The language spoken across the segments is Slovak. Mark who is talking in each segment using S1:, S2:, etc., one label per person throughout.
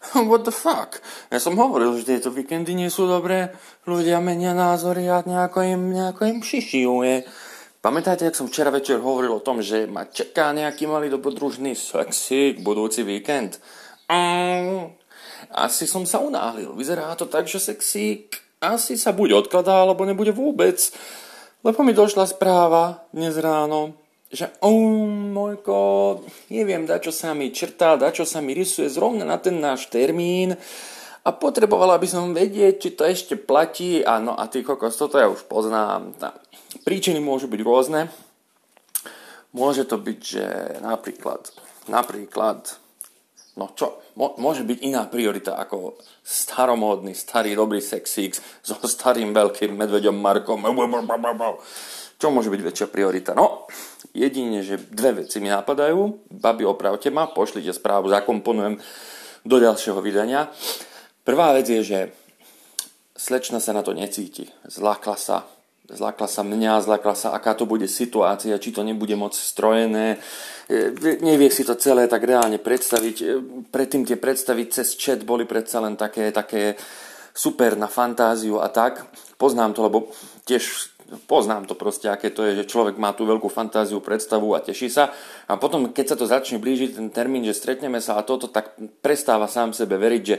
S1: What the fuck? Ja som hovoril, že tieto víkendy nie sú dobré, ľudia menia názory a nejako im, nejako im šišiuje. Pamätáte, jak som včera večer hovoril o tom, že ma čaká nejaký malý dobrodružný sexy budúci víkend? Mm, asi som sa unáhlil. Vyzerá to tak, že sexík asi sa buď odkladá, alebo nebude vôbec. Lebo mi došla správa dnes ráno, že oh, môjko, neviem, da čo sa mi črtá, da čo sa mi rysuje zrovna na ten náš termín a potrebovala by som vedieť, či to ešte platí. A no a ty kokos, toto ja už poznám. Tá, príčiny môžu byť rôzne. Môže to byť, že napríklad, napríklad, no čo, môže byť iná priorita ako staromódny, starý, dobrý sexík so starým veľkým medveďom Markom. Čo môže byť väčšia priorita? No, jedine, že dve veci mi napadajú. Babi, opravte ma, pošlite správu, zakomponujem do ďalšieho vydania. Prvá vec je, že slečna sa na to necíti. Zlákla sa, zlákla sa mňa, zlákla sa, aká to bude situácia, či to nebude moc strojené. E, nevie si to celé tak reálne predstaviť. E, predtým tie predstavy cez chat boli predsa len také, také super na fantáziu a tak. Poznám to, lebo tiež poznám to proste, aké to je, že človek má tú veľkú fantáziu, predstavu a teší sa a potom, keď sa to začne blížiť ten termín, že stretneme sa a toto, tak prestáva sám sebe veriť, že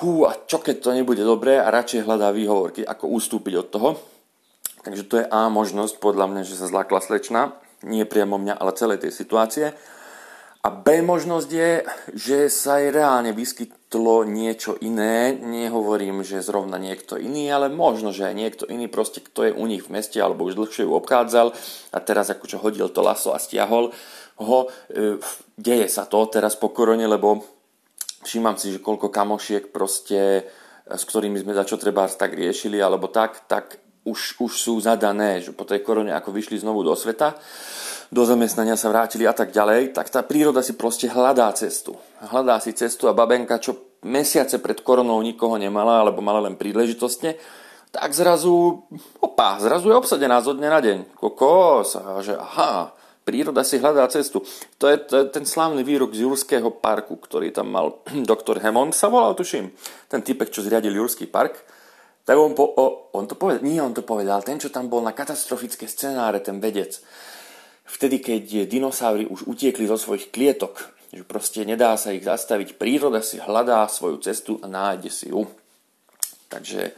S1: hú, a čo keď to nebude dobré a radšej hľadá výhovorky, ako ustúpiť od toho. Takže to je A možnosť, podľa mňa, že sa zlákla slečna, nie priamo mňa, ale celej tej situácie. A B možnosť je, že sa jej reálne vyskytlo niečo iné. Nehovorím, že zrovna niekto iný, ale možno, že aj niekto iný proste, kto je u nich v meste alebo už dlhšie ju obchádzal a teraz akože hodil to laso a stiahol ho. E, deje sa to teraz po korone, lebo všímam si, že koľko kamošiek proste, s ktorými sme za čo treba tak riešili alebo tak, tak už, už sú zadané, že po tej korone ako vyšli znovu do sveta do zamestnania sa vrátili a tak ďalej, tak tá príroda si proste hľadá cestu. Hľadá si cestu a babenka, čo mesiace pred koronou nikoho nemala, alebo mala len príležitostne, tak zrazu, opa, zrazu je obsadená zo dňa na deň. Kokos, a že aha, príroda si hľadá cestu. To je, to je ten slávny výrok z Jurského parku, ktorý tam mal doktor Hemond, sa volal, tuším, ten typek, čo zriadil Jurský park, tak on, po, o, on to povedal, nie on to povedal, ten, čo tam bol na katastrofické scenáre, ten vedec, vtedy, keď dinosaury už utiekli zo svojich klietok, že proste nedá sa ich zastaviť, príroda si hľadá svoju cestu a nájde si ju. Takže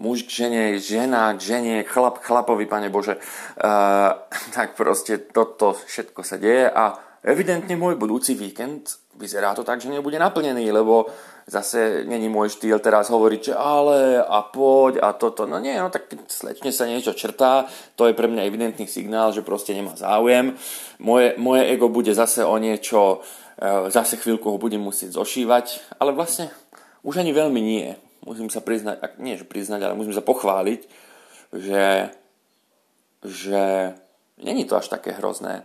S1: muž k žene, žena k žene, chlap chlapovi, pane Bože, uh, tak proste toto všetko sa deje a evidentne môj budúci víkend vyzerá to tak, že nebude naplnený, lebo zase není môj štýl teraz hovoriť, že ale a poď a toto. No nie, no tak slečne sa niečo črtá, to je pre mňa evidentný signál, že proste nemá záujem. Moje, moje ego bude zase o niečo, e, zase chvíľku ho budem musieť zošívať, ale vlastne už ani veľmi nie. Musím sa priznať, nie že priznať, ale musím sa pochváliť, že, že není to až také hrozné.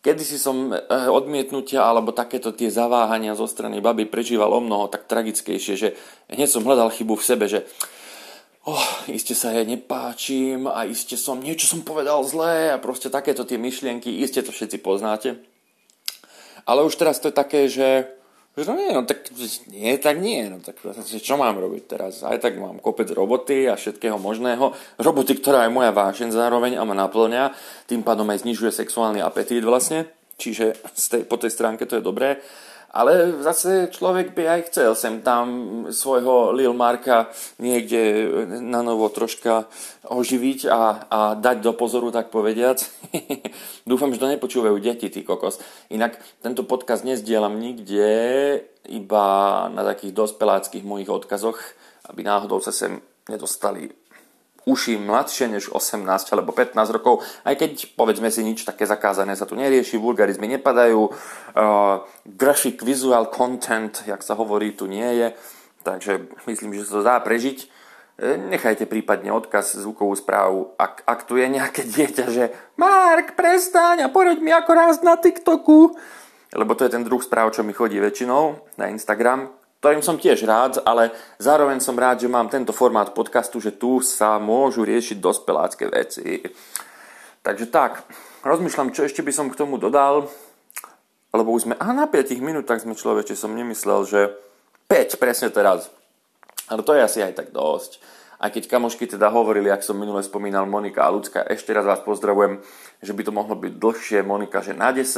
S1: Kedy si som eh, odmietnutia alebo takéto tie zaváhania zo strany baby prežíval o mnoho tak tragickejšie, že hneď som hľadal chybu v sebe, že oh, iste sa ja nepáčim a iste som, niečo som povedal zlé a proste takéto tie myšlienky, iste to všetci poznáte. Ale už teraz to je také, že že no nie, no tak nie, tak nie, no tak čo mám robiť teraz? Aj tak mám kopec roboty a všetkého možného. Roboty, ktorá je moja vášeň zároveň a ma naplňa, tým pádom aj znižuje sexuálny apetít vlastne, čiže z tej, po tej stránke to je dobré. Ale zase človek by aj chcel sem tam svojho Lil Marka niekde na novo troška oživiť a, a dať do pozoru, tak povediac. Dúfam, že to nepočúvajú deti, ty kokos. Inak tento podcast nezdielam nikde, iba na takých dospeláckých mojich odkazoch, aby náhodou sa sem nedostali uši mladšie než 18 alebo 15 rokov, aj keď povedzme si nič také zakázané sa tu nerieši, vulgarizmy nepadajú, uh, graphic visual content, jak sa hovorí, tu nie je, takže myslím, že sa to dá prežiť. E, nechajte prípadne odkaz, zvukovú správu, ak, ak tu je nejaké dieťa, že Mark, prestaň a poreď mi ako raz na TikToku, lebo to je ten druh správ, čo mi chodí väčšinou na Instagram, ktorým som tiež rád, ale zároveň som rád, že mám tento formát podcastu, že tu sa môžu riešiť dospelácké veci. Takže tak, rozmýšľam, čo ešte by som k tomu dodal, lebo už sme, aha, na 5 minútach sme človeče, som nemyslel, že 5 presne teraz. Ale to je asi aj tak dosť. Aj keď kamošky teda hovorili, ak som minule spomínal Monika a Lucka, ešte raz vás pozdravujem, že by to mohlo byť dlhšie, Monika, že na 10,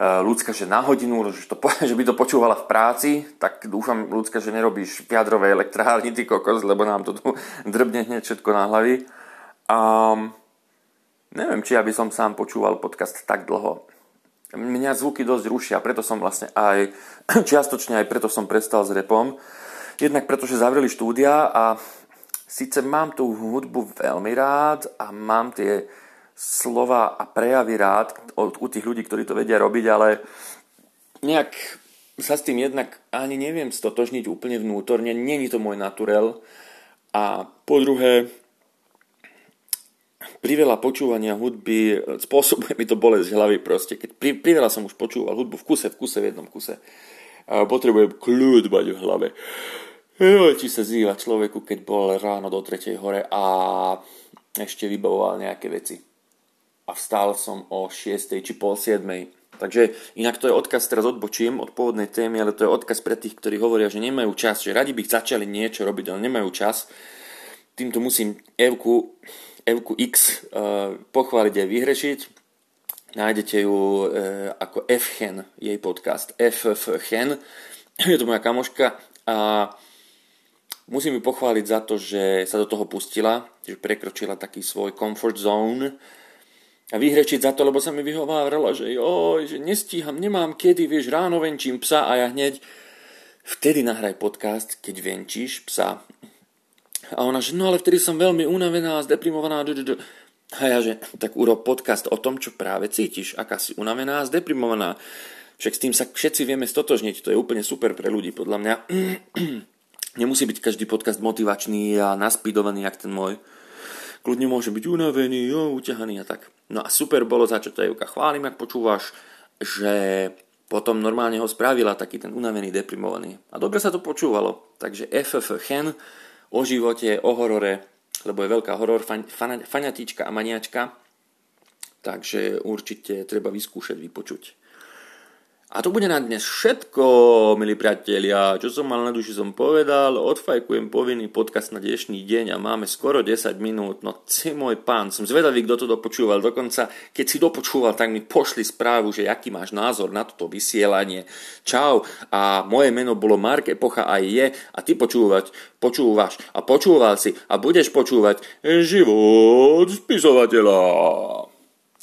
S1: ľudská, že na hodinu, že, to, že by to počúvala v práci, tak dúfam, ľudská, že nerobíš v jadrovej elektrárni, ty kokos, lebo nám to tu drbne hneď všetko na hlavy. Um, neviem, či ja by som sám počúval podcast tak dlho. Mňa zvuky dosť rušia, preto som vlastne aj, čiastočne aj preto som prestal s repom. Jednak preto, že zavreli štúdia a síce mám tú hudbu veľmi rád a mám tie slova a prejavy rád u tých ľudí, ktorí to vedia robiť, ale nejak sa s tým jednak ani neviem stotožniť úplne vnútorne, není to môj naturel. A po druhé, priveľa počúvania hudby spôsobuje mi to bolesť hlavy proste. Keď pri, priveľa som už počúval hudbu v kuse, v kuse, v jednom kuse. A potrebujem kľud mať v hlave. Či sa zýva človeku, keď bol ráno do tretej hore a ešte vybavoval nejaké veci a vstal som o 6 či pol 7. Takže inak to je odkaz, teraz odbočím od pôvodnej témy, ale to je odkaz pre tých, ktorí hovoria, že nemajú čas, že radi by začali niečo robiť, ale nemajú čas. Týmto musím Evku, Evku X uh, pochváliť a vyhrešiť. Nájdete ju uh, ako Fchen, jej podcast. Fchen. Je to moja kamoška a musím ju pochváliť za to, že sa do toho pustila, že prekročila taký svoj comfort zone, a vyhrečiť za to, lebo sa mi vyhovárala, že joj, že nestíham, nemám kedy, vieš, ráno venčím psa a ja hneď vtedy nahraj podcast, keď venčíš psa. A ona, že no ale vtedy som veľmi unavená, zdeprimovaná. A ja, že tak urob podcast o tom, čo práve cítiš, aká si unavená a zdeprimovaná. Však s tým sa všetci vieme stotožniť, to je úplne super pre ľudí, podľa mňa. Nemusí byť každý podcast motivačný a naspidovaný, jak ten môj kľudne môže byť unavený, jo, uťahaný a tak. No a super bolo, za čo to Juka chválim, ak počúvaš, že potom normálne ho spravila taký ten unavený, deprimovaný. A dobre sa to počúvalo. Takže FF Chen o živote, o horore, lebo je veľká horor fan, fan, fanatička a maniačka. Takže určite treba vyskúšať, vypočuť. A to bude na dnes všetko, milí priatelia. Čo som mal na duši, som povedal. Odfajkujem povinný podcast na dnešný deň a máme skoro 10 minút. No, si môj pán, som zvedavý, kto to dopočúval. Dokonca, keď si dopočúval, tak mi pošli správu, že aký máš názor na toto vysielanie. Čau. A moje meno bolo Mark Epocha aj je. A ty počúvať, počúvaš a počúval si a budeš počúvať život spisovateľa.